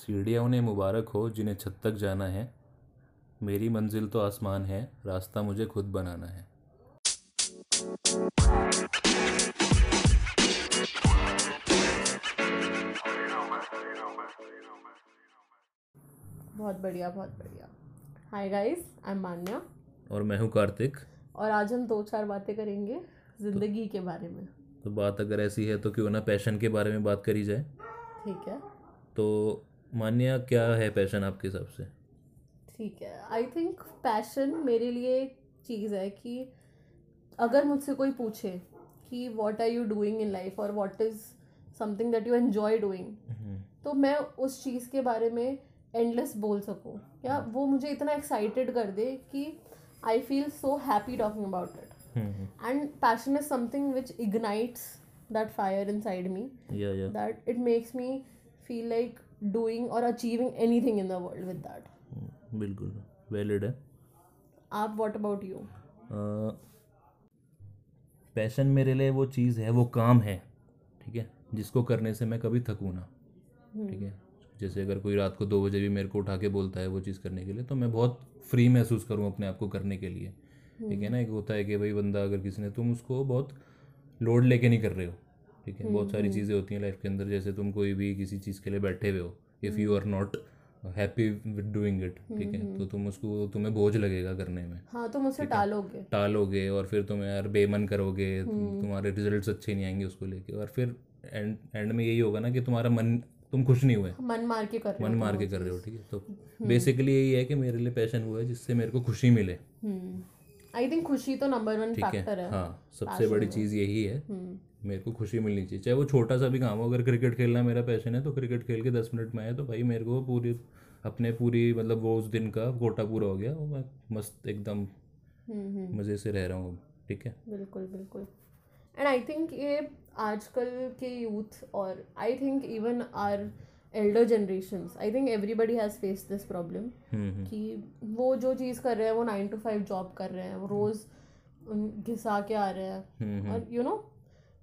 सीढ़ियाँ उन्हें मुबारक हो जिन्हें छत तक जाना है। मेरी मंजिल तो आसमान है रास्ता मुझे खुद बनाना है। बहुत बढ़िया बहुत बढ़िया। Hi guys I am Manya और मैं हूँ कार्तिक। और आज हम दो चार बातें करेंगे ज़िंदगी के बारे में। तो बात अगर ऐसी है तो क्यों ना पैशन के बारे में बात करी जाए। ठीक है। तो मान्या क्या है पैशन आपके हिसाब से? ठीक है। आई थिंक पैशन मेरे लिए एक चीज़ है कि अगर मुझसे कोई पूछे कि what are you doing in life और what is something that you enjoy doing तो मैं उस चीज़ के बारे में एंडलेस बोल सकूँ। या वो मुझे इतना एक्साइटेड कर दे कि I feel so happy talking about it and passion is something which ignites that fire inside me that it makes me feel feel like और achieving achieving anything in the world with that. बिल्कुल valid है। आप what about you? Passion मेरे लिए वो चीज़ है वो काम है ठीक है? जिसको करने से मैं कभी थकूँ ना ठीक है? जैसे अगर कोई रात को दो बजे भी मेरे को उठा के बोलता है वो चीज़ करने के लिए तो मैं बहुत फ्री महसूस करूँ अपने आप को करने के लिए ठीक है ना? एक होता है कि भाई बंदा अगर किसी ने तुम उसको बहुत लोड लेके नहीं कर रहे हो ठीक है? बहुत सारी चीज़ें होती हैं लाइफ के अंदर जैसे तुम कोई भी किसी चीज़ के लिए बैठे हुए हो if you are not happy with doing it ठीक है? तो तुम उसको तुम्हें बोझ लगेगा करने में हाँ तुम उसे टालोगे। टालोगे और फिर तुम यार बेमन करोगे तुम्हारे रिजल्ट्स अच्छे नहीं आएँगे उसको लेके और फिर एंड एंड में यही होगा ना कि तुम्हारा मन तुम खुश नहीं हुए। मन मार के कर रहे मन मार के कर रहे हो ठीक है? तो बेसिकली यही है कि मेरे लिए पैशन वो है जिससे मेरे को खुशी मिले। आई थिंक खुशी तो नंबर वन फैक्टर है? हाँ। सबसे बड़ी चीज़ यही है। हम्म। मेरे को खुशी मिलनी चाहिए। चाहे वो छोटा सा भी काम हो अगर क्रिकेट खेलना मेरा पैशन है तो क्रिकेट खेल के दस मिनट में आए तो भाई मेरे को पूरी अपने पूरी मतलब वो उस दिन का कोटा पूरा हो गया और मैं मस्त एकदम हम्म हम्म। मज़े से रह रहा हूँ ठीक है? बिल्कुल बिल्कुल। एंड आई थिंक ये आजकल के यूथ और I think even our elder generation I think everybody has face this problem hmm hmm. कि वो जो चीज़ कर रहे हैं वो नाइन टू फाइव जॉब कर रहे हैं वो रोज़ घिसा के आ रहे हैं। हम्म और you know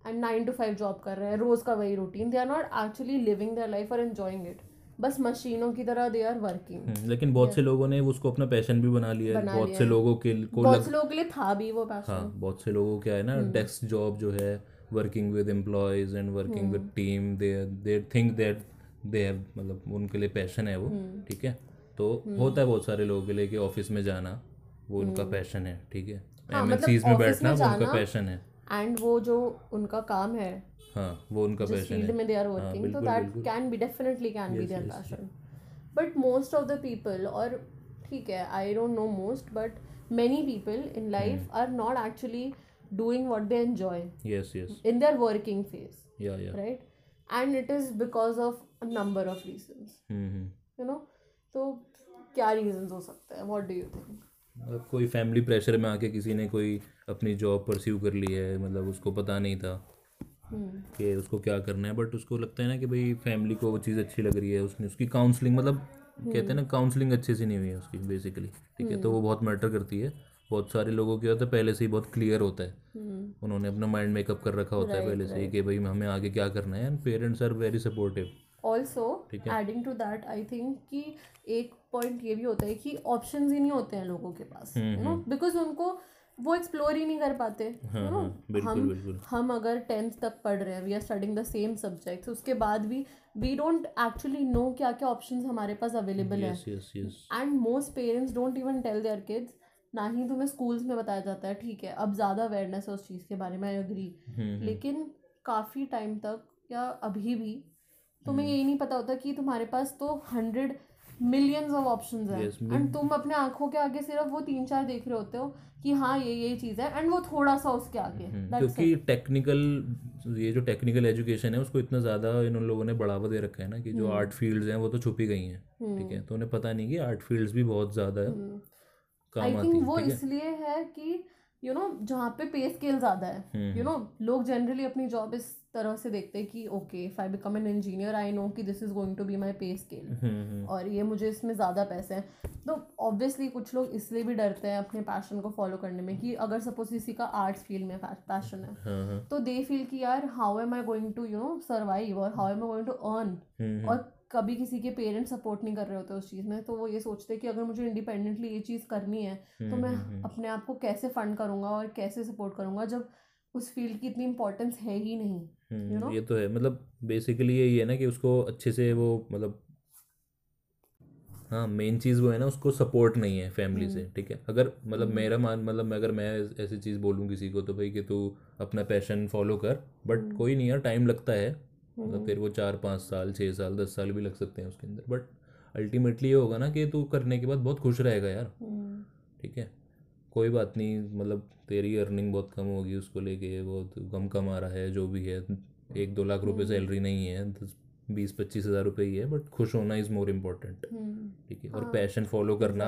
and nine to five job कर रहे हैं रोज़ का वही routine they are not actually living their life और एन्जॉइंग इट बस मशीनों की तरह दे आर वर्किंग हम्म, लेकिन बहुत से लोगों ने उसको अपना पैशन भी बना लिया है। बहुत से लोगों के को बहुत से लोगों के लिए था भी वो पैशन हाँ बहुत से लोगों क्या है ना हम्म। डेस्क जॉब जो है working with employees and working hmm. With team they they think that they have मतलब उनके लिए पैशन है वो हम्म। ठीक है? तो होता है बहुत सारे लोगों के लिए कि ऑफ़िस में जाना वो उनका पैशन है ठीक है? हाँ, एम मतलब में बैठना वो उनका पैशन है। एंड वो जो उनका काम है हाँ वो उनका जिस पैशन फ़ील्ड है। में दे आर वर्किंग तो that can be definitely can be Yes, their passion but most of the people और ठीक है I don't know most but many people in life. Are not actually doing what they enjoy yes yes in their working phase या या right? And it is because of a number of reasons you know? तो क्या reasons हो सकते हैं? What do you think? मतलब कोई family pressure में आके किसी ने कोई अपनी जॉब परस्यू कर ली है मतलब उसको पता नहीं था हम्म। कि उसको क्या करना है बट उसको लगता है ना कि भाई फैमिली को वो चीज़ अच्छी लग रही है उसने उसकी काउंसलिंग मतलब कहते हैं ना काउंसलिंग अच्छे से नहीं हुई है उसकी बेसिकली ठीक है? तो वो बहुत मैटर करती है बहुत सारे लोगों के होता है पहले से ही बहुत क्लियर होता है। हम्म। उन्होंने अपना माइंड मेकअप कर रखा होता है पहले से ही कि भाई हमें आगे क्या करना है and parents are very supportive also adding to that I think कि एक पॉइंट ये भी होता है कि ऑप्शन ही नहीं होते हैं लोगों के पास यू नो बिकॉज़ उनको वो एक्सप्लोर ही नहीं कर पाते यू नो हाँ बिल्कुल हम बिल्कुल। हम अगर टेंथ तक पढ़ रहे हैं we are studying the same subjects उसके बाद भी वी डोंट एक्चुअली नो क्या क्या ऑप्शंस हमारे पास अवेलेबल है। Yes yes and most parents don't even tell their kids ना ही तुम्हें स्कूल्स में बताया जाता है ठीक है अब ज़्यादा अवेयरनेस है उस चीज़ के बारे में आई अग्री हम्म लेकिन काफ़ी टाइम तक या अभी भी तुम्हें यही नहीं पता होता कि तुम्हारे पास तो हंड्रेड मिलियंस ऑफ़ ऑप्शंस हैं। Yes, एंड तुम अपने आँखों के आगे सिर्फ़ वो तीन चार देख रहे होते हो कि हाँ ये ये चीज़ है। एंड वो थोड़ा सा उसके आगे। हम्म, क्योंकि टेक्निकल ये जो टेक्निकल एजुकेशन है उसको इतना ज़्यादा इन लोगों ने बढ़ावा दे रखा है ना कि हम्म। जो आर्ट फील्ड्स हैं वो तो छुपी गई हैं। ठीक है? तो उन्हें पता नहीं कि आर्ट फील्ड्स भी बहुत ज़्यादा आई काम आती थिंक वो इसलिए है कि यू नो जहाँ पे पे स्केल ज़्यादा है। हम्म, यू नो लोग जनरली अपनी जॉब इस तरह से देखते हैं कि okay if I become an engineer I know कि this is going to be my pay scale और ये मुझे इसमें ज़्यादा पैसे हैं। तो ऑब्वियसली कुछ लोग इसलिए भी डरते हैं अपने पैशन को फॉलो करने में कि अगर सपोज़ किसी का आर्ट्स फ़ील्ड में पैशन है हाँ हाँ। तो दे फील कि यार how am I going to you know survive और how am I going to earn और कभी किसी के पेरेंट्स सपोर्ट नहीं कर रहे होते उस चीज़ में तो वो ये सोचते हैं कि अगर मुझे इंडिपेंडेंटली ये चीज़ करनी है तो हम्म, मैं हम्म, हम्म। अपने आप को कैसे फंड करूँगा और कैसे सपोर्ट करूँगा जब उस फ़ील्ड की इतनी इंपॉर्टेंस है ही नहीं? You know? ये तो है मतलब बेसिकली यही है ना कि उसको अच्छे से वो मतलब हाँ मेन चीज़ वो है ना उसको सपोर्ट नहीं है फैमिली से ठीक है? अगर मतलब मेरा मान मतलब अगर मैं ऐसी चीज़ बोलूँ किसी को तो भाई कि तू अपना पैशन फॉलो कर बट कोई नहीं यार टाइम लगता है। मतलब फिर वो चार पाँच साल छः साल दस साल भी लग सकते हैं उसके अंदर बट अल्टीमेटली ये होगा ना कि तू करने के बाद बहुत खुश रहेगा यार। हम्म, ठीक है? कोई बात नहीं मतलब तेरी अर्निंग बहुत कम होगी उसको लेके बहुत कम कमा रहा है जो भी है। एक दो लाख रुपए सैलरी नहीं है दस बीस पच्चीस हज़ार रुपये ही है बट खुश होना इज़ मोर इम्पोर्टेंट हम्म, ठीक है? और पैशन फॉलो करना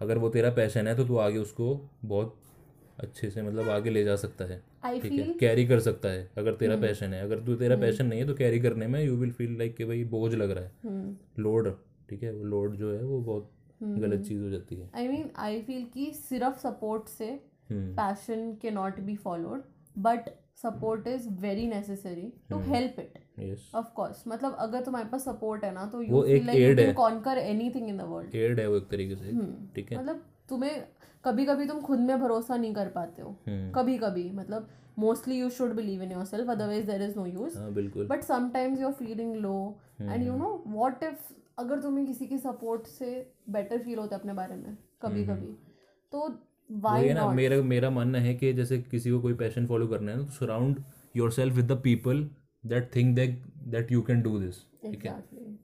अगर वो तेरा पैशन है तो तू आगे उसको बहुत अच्छे से मतलब आगे ले जा सकता है। ठीक है? कैरी कर सकता है अगर तेरा पैशन है। अगर तू तेरा पैशन नहीं है तो कैरी करने में यू विल फील लाइक कि भाई बोझ लग रहा है। हम्म। लोड ठीक है? वो लोड जो है वो बहुत गलत चीज़ हो जाती है। आई मीन आई फील कि सिर्फ़ सपोर्ट से हम्म। Passion can not be followed but support is very necessary to help it of course मतलब अगर तुम्हारे पास सपोर्ट है ना तो you feel like you can. Conquer anything in the world add है वो एक तरीके से ठीक है? मतलब तुम्हें कभी कभी तुम खुद में भरोसा नहीं कर पाते हो। हम्म। कभी कभी मतलब mostly you should believe in yourself otherwise there is no use हाँ बिल्कुल। But sometimes you are feeling low and you know what if अगर तुम्हें किसी की सपोर्ट से बेटर फील होता है अपने बारे में कभी कभी तो वाई ना मेरा मेरा मानना है कि जैसे किसी को कोई पैशन फॉलो करना है ना तो surround yourself with the people that think that that you can do this ठीक है?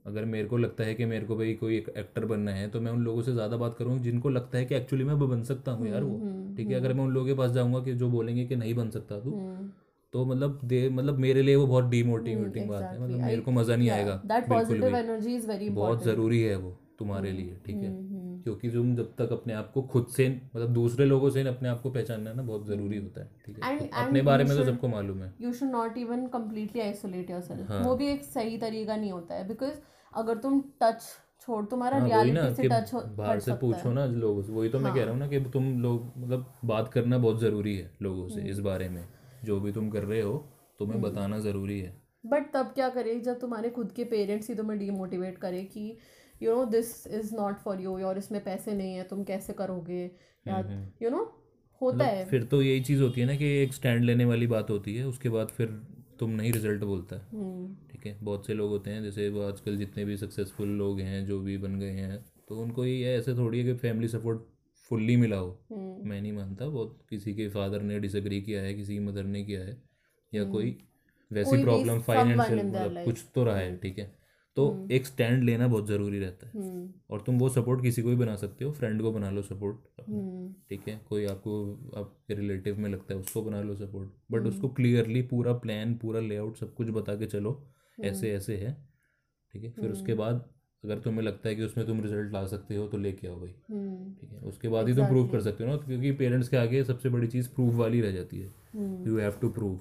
अगर मेरे को लगता है कि मेरे को भाई कोई एक एक्टर बनना है तो मैं उन लोगों से ज़्यादा बात करूँगा जिनको लगता है कि एक्चुअली मैं बन सकता हूँ यार वो ठीक है? अगर मैं उन लोगों के पास जाऊँगा कि जो बोलेंगे कि नहीं बन सकता तू हम्म। तो मतलब दे मतलब मेरे लिए वो बहुत डीमोटिवेटिंग बात है। मतलब मेरे को मज़ा नहीं आएगा। बिल्कुल बहुत ज़रूरी है वो तुम्हारे हम्म, लिए ठीक है? क्योंकि तुम जब तक अपने आप को खुद से मतलब दूसरे लोगों से अपने आप को पहचानना ना बहुत ज़रूरी होता है ठीक है? And- तो and अपने बारे में तो सबको मालूम है। You should not even completely isolate yourself हाँ। वो भी एक सही तरीका नहीं होता है बिकॉज़ अगर तुम टच छोड़ तुम्हारा हाँ रियलिटी से टच हो बाहर से पूछो ना लोगों से। वही तो मैं कह रहा हूँ ना कि तुम लोग मतलब बात करना बहुत ज़रूरी है लोगों से। इस बारे में। जो भी तुम कर रहे हो तुम्हें बताना ज़रूरी है। बट तब क्या करे जब तुम्हारे खुद के पेरेंट्स ही तुम्हें डीमोटिवेट करे कि you know this is not for you और इसमें पैसे नहीं है तुम कैसे करोगे? या यू नो होता है। फिर तो यही चीज़ होती है ना कि एक स्टैंड लेने वाली बात होती है उसके बाद फिर तुम नहीं रिज़ल्ट बोलता। हम्म, ठीक है? बहुत से लोग होते हैं जैसे आजकल जितने भी सक्सेसफुल लोग हैं जो भी बन गए हैं तो उनको ये ऐसे थोड़ी है कि फैमिली सपोर्ट फुल्ली मिला हो। हम्म, मैं नहीं मानता बहुत किसी के फादर ने डिसग्री किया है किसी की मदर ने किया है या कोई वैसी हम्म। कोई भी प्रॉब्लम फाइनेंशियल मतलब कुछ तो रहा है ठीक है? तो एक स्टैंड लेना बहुत ज़रूरी रहता है। हम्म, और तुम वो सपोर्ट किसी को भी बना सकते हो फ्रेंड को बना लो सपोर्ट हम्म, ठीक है? कोई आपको आपके रिलेटिव में लगता है उसको बना लो सपोर्ट बट हम्म। उसको क्लियरली पूरा प्लान पूरा लेआउट सब कुछ बता के चलो हम्म। ऐसे ऐसे है ठीक है? फिर उसके बाद अगर तुम्हें लगता है कि उसमें तुम रिज़ल्ट ला सकते हो तो लेके आओ भाई। हम्म, ठीक है? उसके बाद ही तुम प्रूव कर सकते हो ना क्योंकि पेरेंट्स के आगे सबसे बड़ी चीज़ प्रूफ वाली रह जाती है। हम्म। You have to prove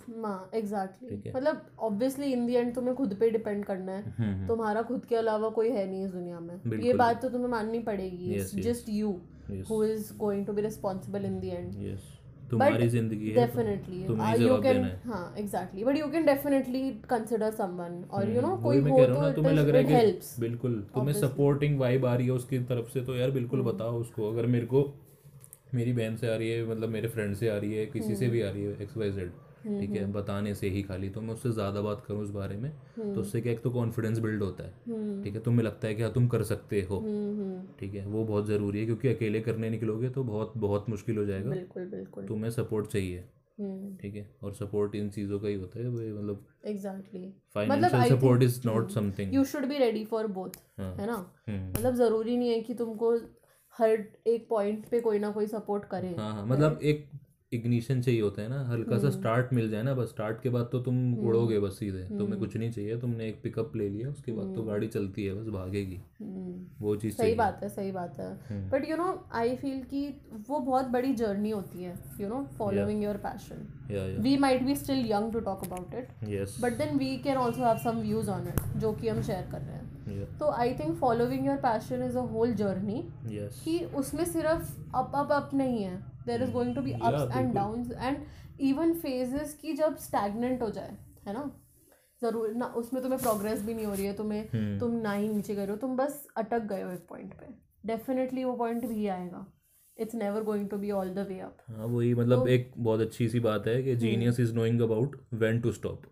exactly मतलब ऑब्वियसली इन दी एंड तुम्हें खुद पे डिपेंड करना है। हम्म तुम्हारा खुद के अलावा कोई है नहीं इस दुनिया में। ये बात तो तुम्हें माननी पड़ेगी. Just you who is going to be responsible in the end yes तुम्हारी ज़िंदगी है डेफिनेटली यू कैन हाँ exactly but you can definitely consider someone और यू नो हम्म, कोई हो तो तुम्हें लग रहा है कि बिल्कुल तुम्हें सपोर्टिंग वाइब आ रही है उसकी तरफ़ से तो यार बिल्कुल हम्म। बताओ उसको अगर मेरे को मेरी बहन से आ रही है मतलब मेरे फ्रेंड से आ रही है किसी हम्म। से भी आ रही है एक्स वाई जेड ठीक है बताने से ही खाली। तो मैं उससे ज़्यादा बात करूँ उस बारे में हम्म। तो उससे क्या एक तो कॉन्फिडेंस बिल्ड होता है ठीक है? तुम्हें लगता है कि हाँ तुम कर सकते हो हम्म, ठीक है? वो बहुत ज़रूरी है क्योंकि अकेले करने निकलोगे तो बहुत बहुत मुश्किल हो जाएगा। बिल्कुल बिल्कुल। तुम्हें सपोर्ट चाहिए हम्म। ठीक है? और सपोर्ट इन चीज़ों का ही होता है वो मतलब exactly financial I support is not something you should be ready for both हाँ। ना? हम्म। मतलब ज़रूरी नहीं है कि तुमको हर एक पॉइंट पे कोई ना कोई सपोर्ट करे हाँ हाँ मतलब एक इग्निशन चाहिए होता है ना हल्का हम्म। सा स्टार्ट मिल जाए ना बस स्टार्ट के बाद तो तुम उड़ोगे बस सीधे तुम्हें कुछ नहीं चाहिए तुमने एक पिकअप ले लिया उसके बाद तो गाड़ी चलती है बस भागेगी। हम्म। वो चीज़ सही बात है सही बात है। हम्म। But you know I feel कि वो बहुत बड़ी जर्नी होती है you know following your passion we might be still young to talk about it but then we can also have some views on it जो कि हम शेयर कर रहे हैं। तो I think following your passion is a whole journey कि उसमें सिर्फ़ अप अप अप नहीं है। There is going to be ups and down and even phases की जब स्टैगनेंट हो जाए है ना? ज़रूर ना उसमें तुम्हें प्रोग्रेस भी नहीं हो रही है तुम्हें हम्म तुम ना ही नीचे रहे हो तुम बस अटक गए हो एक पॉइंट पे। डेफिनेटली वो पॉइंट भी आएगा। It's never going to be all the way up हाँ वही मतलब तो- एक बहुत अच्छी सी बात है कि genius is knowing about when to stop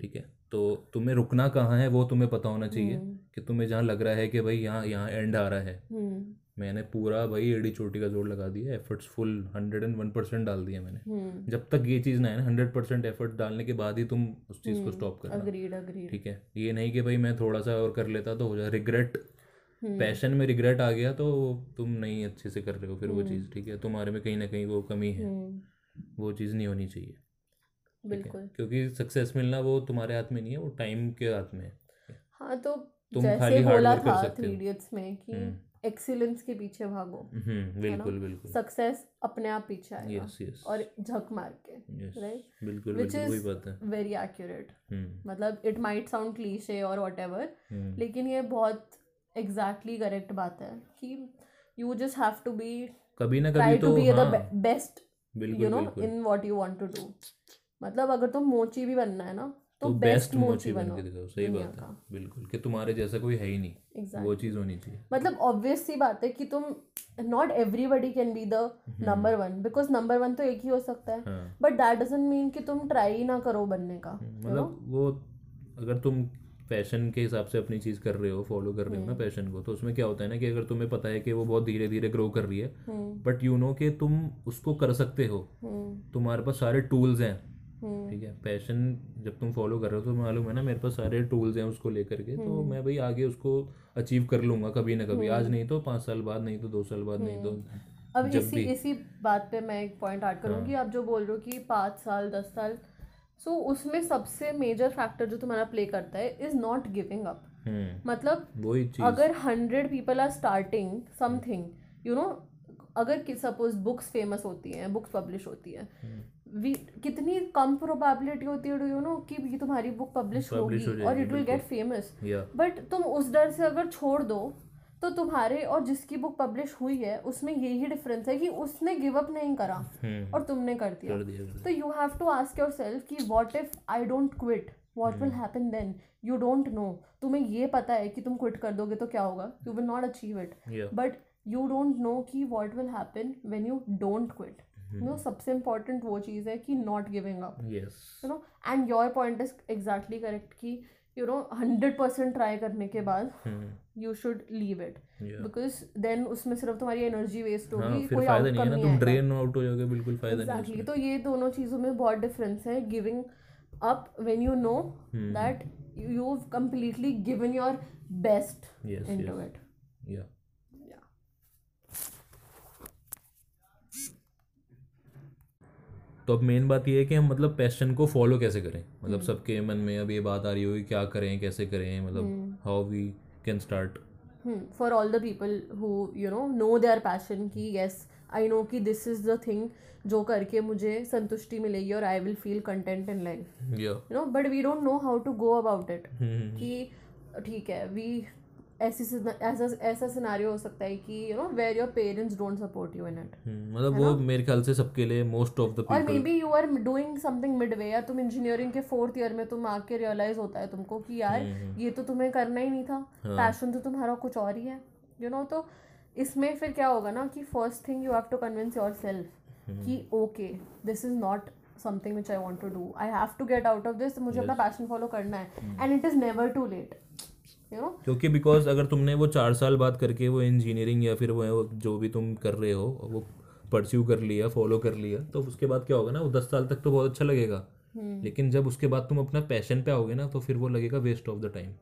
ठीक है? तो तुम्हें रुकना कहाँ है वो तुम्हें पता होना चाहिए हम्म, कि तुम्हें जहाँ लग रहा है कि भाई यहाँ यहाँ एंड आ रहा है। हम्म मैंने पूरा भाई एडी चोटी का ज़ोर लगा दिया efforts full hundred and one percent डाल दिए मैंने। हम्म। जब तक ये चीज़ ना है ना हंड्रेड परसेंट एफर्ट डालने के बाद ही तुम उस चीज़ को स्टॉप करना। अग्रीड अग्रीड ठीक है? ये नहीं कि भाई मैं थोड़ा सा और कर लेता तो हो जाए रिग्रेट हम्म। पैशन में रिग्रेट आ गया तो तुम नहीं अच्छे से कर रहे हो फिर वो चीज़ ठीक है? तुम्हारे में कहीं ना कहीं वो कमी है। हम्म। वो चीज़ नहीं होनी चाहिए। बिल्कुल। क्योंकि सक्सेस मिलना वो तुम्हारे हाथ में नहीं है वो टाइम के हाथ में है। हाँ तो तुम जैसे खाली बोला था सकते थ्री। इडियट्स में कि हम्म। एक्सीलेंस के पीछे भागो हम्म बिल्कुल बिल्कुल। सक्सेस अपने आप पीछे आएगा यस यस और झक मार के right? बिल्कुल बात है। वेरी एक्यूरेट मतलब इट माइट साउंड क्लीशे और वट हम्म। लेकिन ये बहुत एग्जैक्टली करेक्ट बात है कि you just have to be कभी ना कभी तो be the best you know in what you want to do मतलब अगर तुम मोची भी बनना है ना तो तो बेस्ट बेस्ट मोची मोची बनो सही बात है। बिल्कुल कि तुम्हारे जैसा कोई है ही नहीं। वो चीज़ होनी चाहिए। मतलब ऑब्वियस सी बात है कि तुम not everybody can be the hmm. Number one because number one तो एक ही हो सकता है। बट दैट डजेंट मीन कि तुम ट्राई ना करो बनने का हम्म? मतलब वो अगर तुम पैशन के हिसाब से अपनी चीज़ कर रहे हो फॉलो कर रहे हो ना हम्म। पैशन को तो उसमें क्या होता है ना कि अगर तुम्हें पता है कि वो बहुत धीरे धीरे ग्रो कर रही है हम्म। बट यू नो कि तुम उसको कर सकते हो। हम्म। तुम्हारे पास सारे टूल्स हैं। हम्म ठीक है? पैशन जब तुम फॉलो कर रहे हो तो मालूम है ना मेरे पास सारे टूल्स हैं उसको लेकर के तो हम्म। मैं भाई आगे उसको अचीव कर लूँगा कभी ना कभी। आज नहीं तो पाँच साल बाद नहीं तो दो साल बाद नहीं तो अब इसी इसी बात पे मैं एक पॉइंट ऐड करूँगी। आप जो बोल रहे हो कि पाँच साल दस साल सो उसमें सबसे मेजर फैक्टर जो तुम्हारा प्ले करता है is not giving up hmm. मतलब अगर hundred people are starting something you know अगर सपोज़ बुक्स फ़ेमस होती हैं बुक्स पब्लिश होती हैं हम्म। वी कितनी कम प्रोबेबिलिटी होती है यू नो कि ये तुम्हारी बुक पब्लिश होगी और it will get famous but तुम उस डर से अगर छोड़ दो तो तुम्हारे और जिसकी बुक पब्लिश हुई है उसमें यही डिफरेंस है कि उसने गिव अप नहीं करा हम्म। और तुमने कर दिया। कर दिया कर तो you have to ask yourself कि what if I don't quit what will happen then you don't know तुम्हें ये पता है कि तुम क्विट कर दोगे तो क्या होगा? You will not achieve it but you don't know कि what will happen when you don't quit hmm. No सबसे इंपॉर्टेंट वो चीज़ है कि not giving up you know and your point is exactly correct कि you know hundred percent try करने के बाद you should leave it because then उसमें सिर्फ़ तुम्हारी एनर्जी वेस्ट हाँ होगी फिर कोई नहीं है आउटकम नहीं तुम ड्रेन आउट हो जाओगे बिल्कुल फ़ायदा नहीं है एग्जैक्टली तो ये दोनों चीज़ों में बहुत डिफरेंस है giving up when you know. That you completely given your best into it या तो अब मेन बात ये है कि हम मतलब पैशन को फॉलो कैसे करें? हम्म। मतलब सबके मन में अब ये बात आ रही होगी क्या करें कैसे करें? मतलब हम्म। How we can start for all the people who you know know their passion कि यस आई नो कि दिस इज़ द थिंग जो करके मुझे संतुष्टि मिलेगी और I will feel content in life you know but we don't know how to go about it hmm, कि ठीक है वी ऐसी ऐसा ऐसा सिनारियो हो सकता है कि you know where your parents don't support you in it hmm, मतलब वो मेरे ख्याल से सबके लिए मोस्ट ऑफ़ द और maybe you are doing something midway या तुम इंजीनियरिंग के फोर्थ ईयर में तुम आके रियलाइज़ होता है तुमको कि यार ये तो तुम्हें करना ही नहीं था। पैशन तो तुम्हारा कुछ और ही है यू नो तो इसमें फिर क्या होगा ना कि first thing you have to convince yourself कि okay this is not something which I want to do I have to get out of this मुझे अपना पैशन फॉलो करना है। And it is never too late you know क्योंकि because अगर तुमने वो चार साल बाद करके वो इंजीनियरिंग या फिर वो जो भी तुम कर रहे हो वो परस्यू कर लिया फॉलो कर लिया तो उसके बाद क्या होगा ना वो दस साल तक तो बहुत अच्छा लगेगा। हम्म। लेकिन जब उसके बाद तुम अपना पैशन पे आओगे ना तो फिर वो लगेगा वेस्ट ऑफ़ द टाइम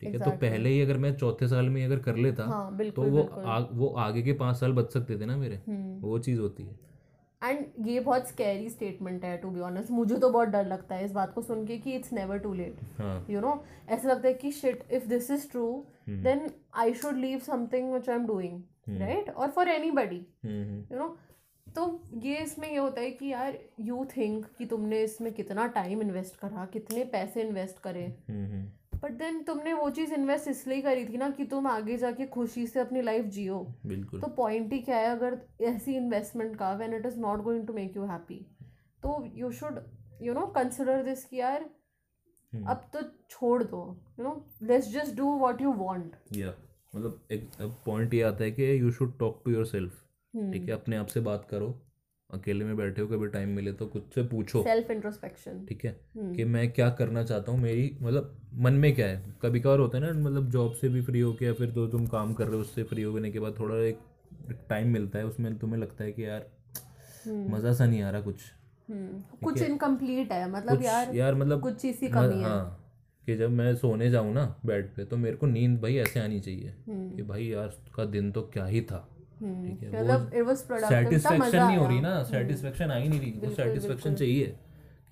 ठीक है? तो पहले ही अगर मैं चौथे साल में अगर कर लेता हाँ बिल्कुल, तो वो बिल्कुल। आ, वो आगे के पाँच साल बच सकते थे ना मेरे। हम्म। वो चीज़ होती है। एंड ये बहुत स्कैरी स्टेटमेंट है टू बी ऑनेस्ट मुझे तो बहुत डर लगता है इस बात को सुन के कि it's never too late you know ऐसा लगता है कि shit if this is true then I should leave something which I am doing right और for anybody you know तो ये इसमें ये होता है कि यार यू थिंक कि तुमने इसमें कितना टाइम इन्वेस्ट करा कितने पैसे इन्वेस्ट करे? हम्म, बट देन तुमने वो चीज़ इन्वेस्ट इसलिए करी थी ना कि तुम आगे जाके खुशी से अपनी लाइफ जियो। बिल्कुल। तो पॉइंट ही क्या है? अगर ऐसी इन्वेस्टमेंट का when it is not going to make you happy तो you should you know consider this कि यार अब तो छोड़ दो you know let's just do what you want या मतलब एक पॉइंट ये आता है कि you should talk to yourself hmm. ठीक है? अपने आप से बात करो। अकेले में बैठे हो कभी टाइम मिले तो खुद से पूछो। सेल्फ इंट्रोस्पेक्शन ठीक है? हम्म। कि मैं क्या करना चाहता हूँ मेरी मतलब मन में क्या है? कभी कभार होता है ना मतलब जॉब से भी फ्री होके या फिर तो तुम काम कर रहे हो उससे फ्री होने के बाद थोड़ा एक टाइम मिलता है उसमें तुम्हें लगता है कि यार मज़ा सा नहीं आ रहा कुछ। हम्म। कुछ इनकम्प्लीट है मतलब कुछ यार यार मतलब कुछ चीज़ की कमी है। हाँ कि जब मैं सोने जाऊँ ना बेड पे तो मेरे को नींद भाई ऐसे आनी चाहिए हम्म। कि भाई यार का दिन तो क्या ही था। हम्म, ठीक है मतलब सेटिस्फेक्शन नहीं हो रही ना सेटिस्फेक्शन आ ही नहीं रही वो सेटिस्फेक्शन चाहिए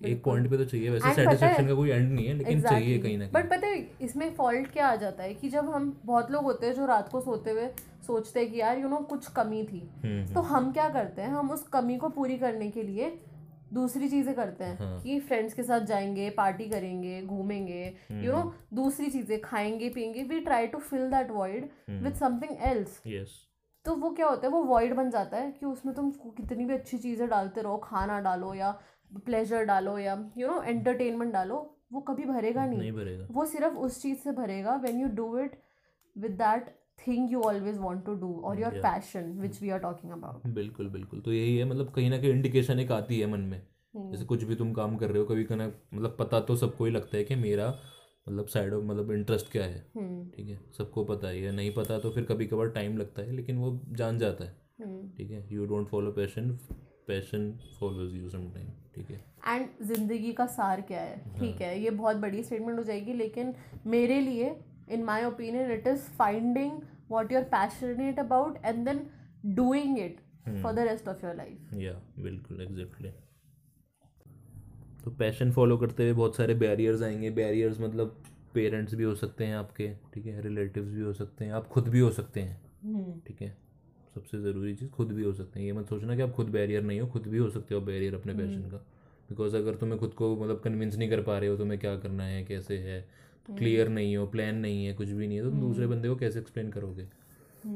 एक पॉइंट पे तो चाहिए वैसे सेटिस्फेक्शन का कोई एंड नहीं है लेकिन चाहिए कहीं ना बट पता है इसमें फॉल्ट क्या आ जाता है कि जब हम बहुत लोग होते हैं जो रात को सोते हुए सोचते हैं कि यार यू नो कुछ कमी थी। कहीं तो हम क्या करते हैं हम उस कमी को पूरी करने के लिए दूसरी चीज़ें करते हैं हाँ। कि फ्रेंड्स के साथ जाएँगे पार्टी करेंगे घूमेंगे यू नो दूसरी चीज़ें खाएँगे पियेंगे we try to fill that void with something else yes तो वो क्या होता है वो वॉइड बन जाता है कि उसमें तुम कितनी भी अच्छी चीज़ें डालते रहो खाना डालो या प्लेजर डालो या यू नो एंटरटेनमेंट डालो वो कभी भरेगा नहीं। नहीं भरेगा। वो सिर्फ़ उस चीज़ से भरेगा। When you do it with that thing you always want to do और your passion which we are talking about बिल्कुल बिल्कुल। तो यही है मतलब कहीं ना कहीं इंडिकेशन एक आती है मन में। हम्म। जैसे कुछ भी तुम काम कर रहे हो कभी कना मतलब पता तो सबको ही लगता है कि मेरा मतलब साइड ऑफ़ मतलब इंटरेस्ट क्या है? हम्म। ठीक है? सबको पता है या नहीं पता तो फिर कभी कभार टाइम लगता है लेकिन वो जान जाता है। हम्म। ठीक है? You don't follow passion passion follows you some time ठीक है? एंड ज़िंदगी का सार क्या है? ठीक हाँ। ठीक है ये बहुत बड़ी स्टेटमेंट हो जाएगी लेकिन मेरे लिए in my opinion it is finding what you are passionate about and then doing it. For the rest of your life या बिल्कुल एग्जैक्टली तो पैशन फॉलो करते हुए बहुत सारे बैरियर्स आएँगे। बैरियर्स मतलब पेरेंट्स भी हो सकते हैं आपके ठीक है? रिलेटिव्स भी हो सकते हैं। आप खुद भी हो सकते हैं ठीक है? सबसे ज़रूरी चीज़ खुद भी हो सकते हैं। ये मत सोचना कि आप खुद बैरियर नहीं हो खुद भी हो सकते हो बैरियर अपने पैशन का। बिकॉज़ अगर तुम्हें खुद को मतलब कन्विंस नहीं कर पा रहे हो तुम्हें क्या करना है कैसे है? क्लियर नहीं हो प्लान नहीं है कुछ भी नहीं है तो तुम दूसरे बंदे को कैसे एक्सप्लेन करोगे?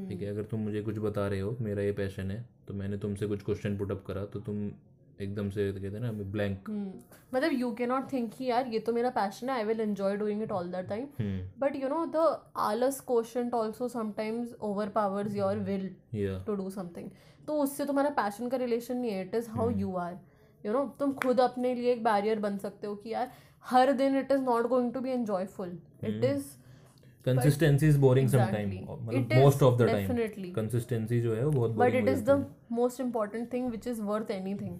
ठीक है? अगर तुम मुझे कुछ बता रहे हो मेरा ये पैशन है तो मैंने तुमसे कुछ क्वेश्चन पुटअप करा तो तुम एकदम से कहते हैं ना ब्लैंक मतलब यू के नॉट थिंक कि यार ये तो मेरा पैशन है I will enjoy doing it all the time but you know the आलस question also sometimes overpowers your will to do something तो उससे तुम्हारा पैशन का रिलेशन नहीं है it is how you are you know तुम खुद अपने लिए एक बैरियर बन सकते हो कि यार हर दिन it is not going to be enjoyful it is consistency is boring some time मतलब most of the time consistency जो है वो बहुत but it is the most important thing which is worth anything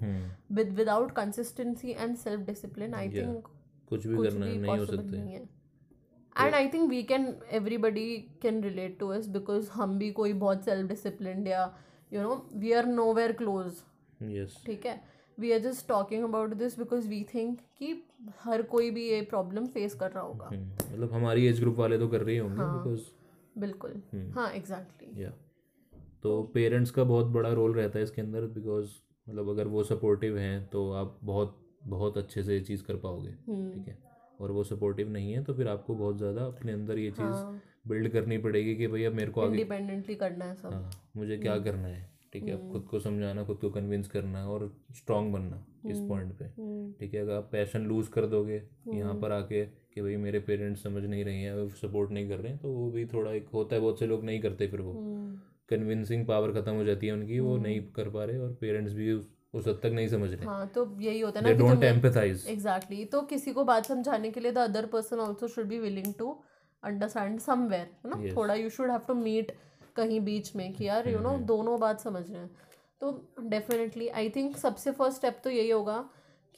with without consistency and self discipline I think कुछ भी करना नहीं हो सकता and I think we can everybody can relate to us because हम भी कोई बहुत सेल्फ डिसिप्लिन या you know we are nowhere close ठीक है? We are just talking about this because we think कि हर कोई भी ये प्रॉब्लम फेस कर रहा होगा। मतलब हमारी एज ग्रुप वाले तो कर रहे होंगे हाँ। बिकॉज़ बिल्कुल। हाँ एग्जैक्टली या तो पेरेंट्स का बहुत बड़ा रोल रहता है इसके अंदर बिकॉज़ मतलब अगर वो सपोर्टिव हैं तो आप बहुत बहुत अच्छे से ये चीज़ कर पाओगे हम्म। ठीक है? और वो सपोर्टिव नहीं है तो फिर आपको बहुत ज़्यादा अपने अंदर ये चीज़ हाँ। बिल्ड करनी पड़ेगी कि अब मेरे को आगे इंडिपेंडेंटली करना है सब। हाँ मुझे क्या करना है? ठीक है? अब खुद को समझाना खुद को कन्विंस करना और स्ट्रांग बनना इस पॉइंट पे। हम्म, ठीक है? अगर आप पैशन लूज कर दोगे यहाँ पर आके कि भाई मेरे पेरेंट्स समझ नहीं रहे हैं सपोर्ट नहीं कर रहे हैं तो वो भी थोड़ा एक होता है बहुत से लोग नहीं करते फिर वो। हम्म, कन्विंसिंग पावर खत्म हो जाती है उनकी वो नहीं कर पा रहे और पेरेंट्स भी उस, हद तक नहीं समझ रहे। हाँ तो यही होता है ना डोंट एम्पथाइज एग्जैक्टली तो किसी को बात समझाने के लिए the other person also should be willing to understand somewhere है ना. थोड़ा you should have to meet कहीं बीच में कि यार यू नो दोनों बात समझ रहे हैं। तो डेफिनेटली आई थिंक सबसे फ़र्स्ट स्टेप तो यही होगा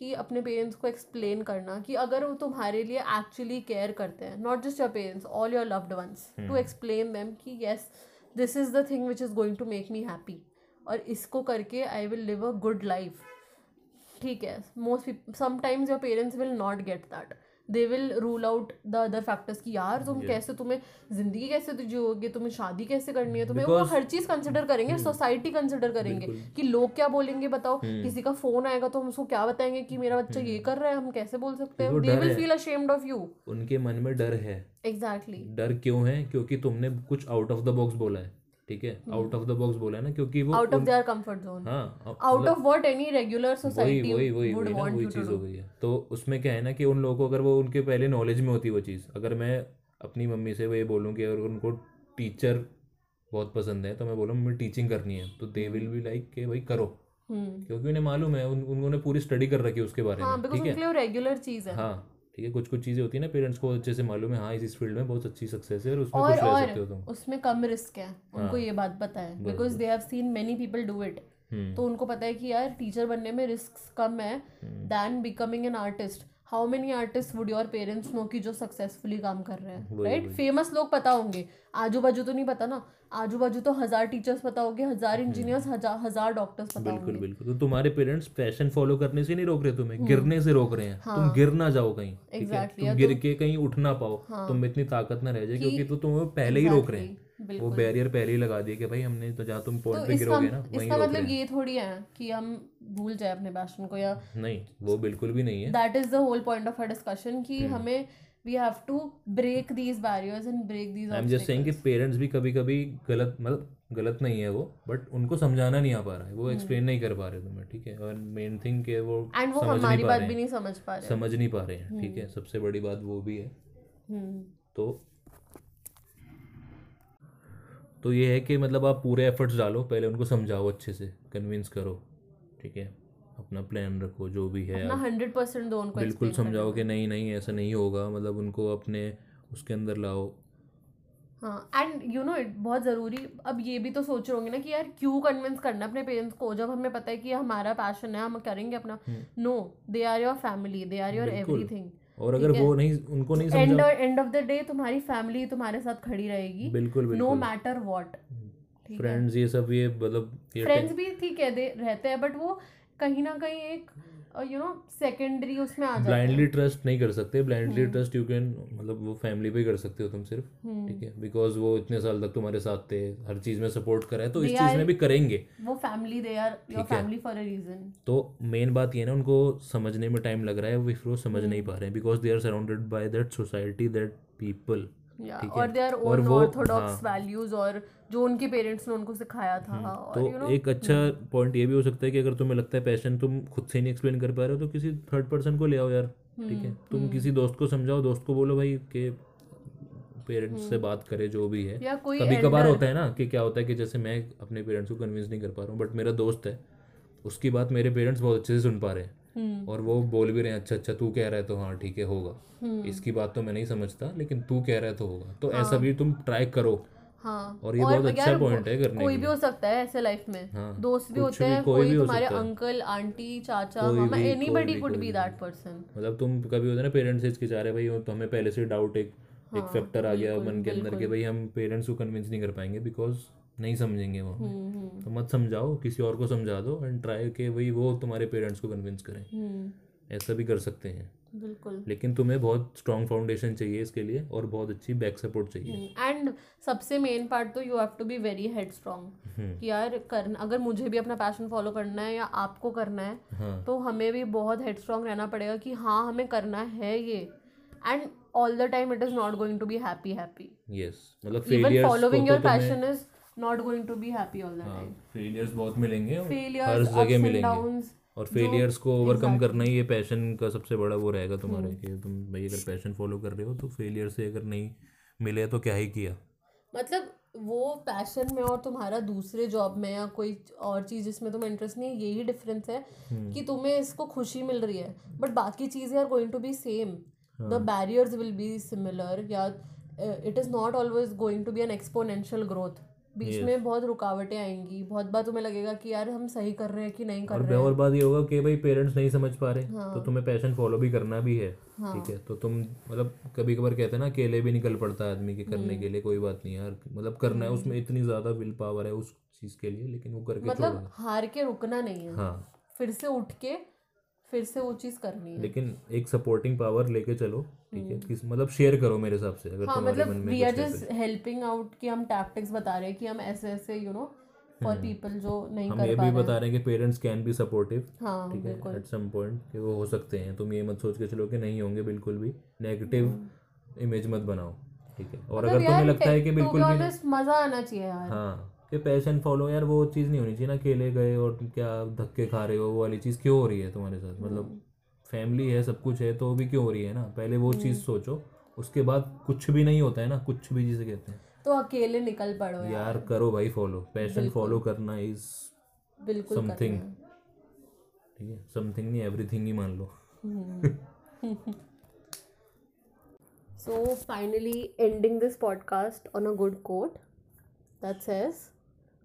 कि अपने पेरेंट्स को एक्सप्लेन करना कि अगर वो तुम्हारे लिए एक्चुअली केयर करते हैं not just your parents all your loved ones to explain them कि yes this is the thing which is going to make me happy और इसको करके I will live a good life ठीक है most sometimes your parents will not get that they will rule out the other factors कि यार तुम yeah. कैसे तुम्हें ज़िंदगी कैसे जियोगे तुम्हें शादी कैसे करनी है तुम्हें वो हर चीज़ कंसिडर करेंगे सोसाइटी कंसिडर करेंगे कि लोग क्या बोलेंगे बताओ किसी का फ़ोन आएगा तो हम उसको क्या बताएँगे कि मेरा बच्चा ये कर रहा है हम कैसे बोल सकते हैं? They will feel ashamed of you उनके मन में डर है। एग्जैक्टली डर क्यों है? क्योंकि तुमने कुछ आउट ऑफ़ द बॉक्स बोला है। ठीक है? आउट ऑफ़ द बॉक्स बोला है ना क्योंकि वो out of their comfort zone हाँ out of what any regular society वही वही वुड वही ना वही चीज़ हो गई है। तो उसमें क्या है ना कि उन लोगों को अगर वो उनके पहले नॉलेज में होती वो चीज़ अगर मैं अपनी मम्मी से वो ये बोलूँ कि अगर उनको टीचर बहुत पसंद है तो मैं बोलूँ मम्मी टीचिंग करनी है। तो दे विल बी लाइक कि भाई करो। हम्म। क्योंकि उन्हें मालूम है उन, उन्होंने पूरी स्टडी कर रखी है उसके बारे हाँ में ठीक है? रेगुलर चीज़ है। हाँ। ठीक है कुछ कुछ चीज़ें होती है ना पेरेंट्स को अच्छे से मालूम है हाँ इस फ़ील्ड में बहुत अच्छी सक्सेस है और उसमें और कुछ और सकते हो तुम। उसमें कम रिस्क है उनको हाँ। ये बात पता है because they have seen many people do it तो उनको पता है कि यार टीचर बनने में रिस्क कम है than becoming an artist how many artist would your parents know कि जो सक्सेसफुली काम कर रहे हैं? राइट फ़ेमस लोग पता होंगे। आजू बाजू तो नहीं पता ना। आजू बाजू तो हज़ार टीचर्स पता होंगे हज़ार इंजीनियर्स हज़ार हज़ार डॉक्टर्स पता हम्म। बिल्कुल होंगे। बिल्कुल। तो तुम्हारे पेरेंट्स पैशन फॉलो करने से नहीं रोक रहे तुम्हें? गिरने से रोक रहे हैं। हाँ, तुम। गिर ना जाओ कहीं Exactly, तुम गिर तो- के कहीं उठ ना पाओ। हाँ। तुम इतनी ताकत ना रह जाए क्योंकि तो तुम्हें पहले ही रोक रहे हैं। वो बैरियर पहले ही लगा दिए कि भाई हमने तो जहाँ तुम तो पे गिरोगे ना वहीं इसका मतलब ये थोड़ी है कि हम भूल जाए अपने पैशन को या नहीं वो बिल्कुल भी नहीं है। That is the whole point of a discussion कि हम्म। हमें we have to break these barriers and break these I am just saying कि पेरेंट्स भी कभी कभी गलत मतलब गलत नहीं है वो बट उनको समझाना नहीं आ पा रहा है वो एक्सप्लेन नहीं कर पा रहे तुम्हें ठीक है? और मेन थिंग के वो एंड वो हमारी बात भी नहीं समझ पा रहे। समझ नहीं पा रहे हैं ठीक है? सबसे बड़ी बात वो भी है। हम्म। तो तो ये है कि मतलब आप पूरे एफर्ट्स डालो पहले उनको समझाओ अच्छे से कन्विंस करो ठीक है? अपना प्लान रखो जो भी है अपना हंड्रेड परसेंट दो उनको बिल्कुल समझाओ कि नहीं नहीं ऐसा नहीं होगा मतलब उनको अपने उसके अंदर लाओ। हाँ एंड यू नो इट बहुत ज़रूरी अब ये भी तो सोच रहे होंगे ना कि यार क्यों कन्विंस करना अपने पेरेंट्स को जब हमें पता है कि हमारा पैशन है हम करेंगे अपना। No they are your family they are your. बिल्कुल। एवरीथिंग और अगर वो नहीं उनको नहीं एंड समझा एंड ऑफ़ द डे तुम्हारी फैमिली तुम्हारे साथ खड़ी रहेगी। बिल्कुल नो मैटर वॉट फ्रेंड्स ये सब ये मतलब फ्रेंड्स भी ठीक है रहते हैं बट वो कहीं ना कहीं एक यू नो सेकेंडरी उसमें आ जाते ब्लाइंडली ट्रस्ट नहीं कर सकते। ब्लाइंडली। ट्रस्ट यू कैन मतलब वो फैमिली पे कर सकते हो तुम सिर्फ़ हम्म। ठीक है? बिकॉज़ वो इतने साल तक तुम्हारे साथ थे हर चीज़ में सपोर्ट करा है तो इस चीज़ में भी करेंगे। वो family they are your family for a reason तो मेन बात ये है ना उनको समझने में टाइम लग रहा है वो समझ नहीं हम्म। पा रहे हैं because they are surrounded by that society that people और और ओन ऑर्थोडॉक्स। वैल्यूज़ और जो उनके पेरेंट्स ने उनको सिखाया था और तो यू नो एक अच्छा पॉइंट ये भी हो सकता है कि अगर तुम्हें लगता है पैशन तुम खुद से नहीं एक्सप्लेन कर पा रहे हो तो किसी थर्ड पर्सन को ले आओ यार ठीक है। हम्म, तुम किसी दोस्त को समझाओ दोस्त को बोलो भाई कि पेरेंट्स से बात करे जो भी है। हम्म। कभी कभार होता है ना कि क्या होता है कि जैसे मैं अपने पेरेंट्स को कन्विंस नहीं कर पा रहा हूँ बट मेरा दोस्त है उसकी बात मेरे पेरेंट्स बहुत अच्छे से सुन पा रहे हैं। हम्म, और वो बोल भी रहे हैं अच्छा अच्छा तू कह रहा है तो हाँ ठीक है होगा। हम्म, इसकी बात तो मैं नहीं समझता लेकिन तू कह रहा है तो होगा। तो हाँ। ऐसा भी तुम ट्राई करो। हाँ। और ये और बहुत अच्छा point है करने कोई भी हो सकता है ऐसे लाइफ में। हाँ, दोस्त भी होते हैं कोई कोई भी तुम्हारे अंकल आंटी चाचा मामा anybody could be that person मतलब तुम कभी होता है ना पेरेंट्स से हिचकिचा रहे भाई तो हमें पहले से डाउट एक एक हाँ, फैक्टर आ गया मन के अंदर कि। भाई हम पेरेंट्स को कन्विंस नहीं कर पाएँगे बिकॉज़ नहीं समझेंगे वो हम्म हम्म। तो मत समझाओ किसी और को समझा दो एंड ट्राई के भाई वो तुम्हारे पेरेंट्स को कन्विंस करें। हम्म, ऐसा भी कर सकते हैं। बिल्कुल। लेकिन तुम्हें बहुत स्ट्रॉन्ग फाउंडेशन चाहिए इसके लिए और बहुत अच्छी बैक सपोर्ट चाहिए। एंड सबसे मेन पार्ट तो you have to be very head strong कि यार करना अगर मुझे भी अपना पैशन फॉलो करना है या आपको करना है हाँ। तो हमें भी बहुत हेड स्ट्रॉन्ग रहना पड़ेगा कि हाँ हमें करना है ये। And all the time it is not going to be happy happy yes मतलब failures following your passion is not going to be happy all the time failures बहुत मिलेंगे और हर जगह मिलेंगे। और फेलियर्स को ओवरकम exactly. करना ही ये पैशन का सबसे बड़ा वो रहेगा तुम्हारे हम्म। कि तुम भाई अगर पैशन फॉलो कर रहे हो तो फेलियर से अगर नहीं मिले तो क्या ही किया? मतलब वो पैशन में और तुम्हारा दूसरे जॉब में या कोई और चीज़ जिसमें तुम्हें इंटरेस्ट नहीं है यही डिफरेंस है हम्म। कि तुम्हें इसको खुशी मिल रही है। बट बाकी चीज़ें are going to be same the barriers will be similar या it is not always going to be an exponential growth बीच में बहुत रुकावटें आएँगी बहुत बार तुम्हें लगेगा कि यार हम सही कर रहे हैं कि नहीं कर और रहे और बात ये होगा कि भाई पेरेंट्स नहीं समझ पा रहे हाँ। तो तुम्हें पैशन फॉलो भी करना भी है हाँ। ठीक है? तो तुम मतलब कभी कभार कहते हैं ना अकेले भी निकल पड़ता है आदमी के करने हम्म। के लिए कोई बात नहीं यार मतलब करना है उसमें इतनी ज़्यादा विल पावर है उस चीज़ के लिए लेकिन वो करके मतलब हार के रुकना नहीं है। हाँ। फिर से उठ के फिर से वो चीज़ करनी है। लेकिन एक सपोर्टिंग पावर लेके चलो ठीक है? किस मतलब शेयर करो मेरे हिसाब से अगर हम्म। हाँ मतलब we are just helping out कि हम टैक्टिक्स बता रहे हैं कि हम ऐसे ऐसे यू नो फॉर पीपल जो नहीं हम कर ये भी बता रहे हैं कि पेरेंट्स कैन बी सपोर्टिव हाँ ठीक है? एट सम पॉइंट कि वो हो सकते हैं। तुम ये मत सोच के चलो कि नहीं होंगे बिल्कुल भी। नेगेटिव इमेज मत बनाओ ठीक है? और मतलब अगर तुम्हें लगता है कि बिल्कुल भी मज़ा आना चाहिए यार। हाँ। कि पैशन फॉलो यार वो चीज़ नहीं होनी चाहिए ना अकेले गए और क्या धक्के खा रहे हो वो वाली चीज़ क्यों हो रही है तुम्हारे साथ? मतलब फैमिली है सब कुछ है तो भी क्यों हो रही है ना? पहले वो चीज़ सोचो उसके बाद कुछ भी नहीं होता है ना कुछ भी जिसे कहते हैं। तो अकेले निकल पड़ो यार। यार करो भाई फॉलो पैशन फॉलो करना इज़ बिल्कुल समथिंग ठीक है समथिंग नहीं एवरीथिंग ही मान लो। So, finally, ending this podcast on a good quote that says,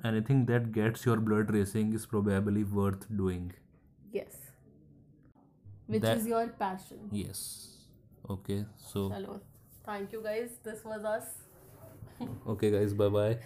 anything that gets your blood racing is probably worth doing Yes. Which That- is your passion. yes okay so Hello. Thank you, guys. This was us. okay guys bye bye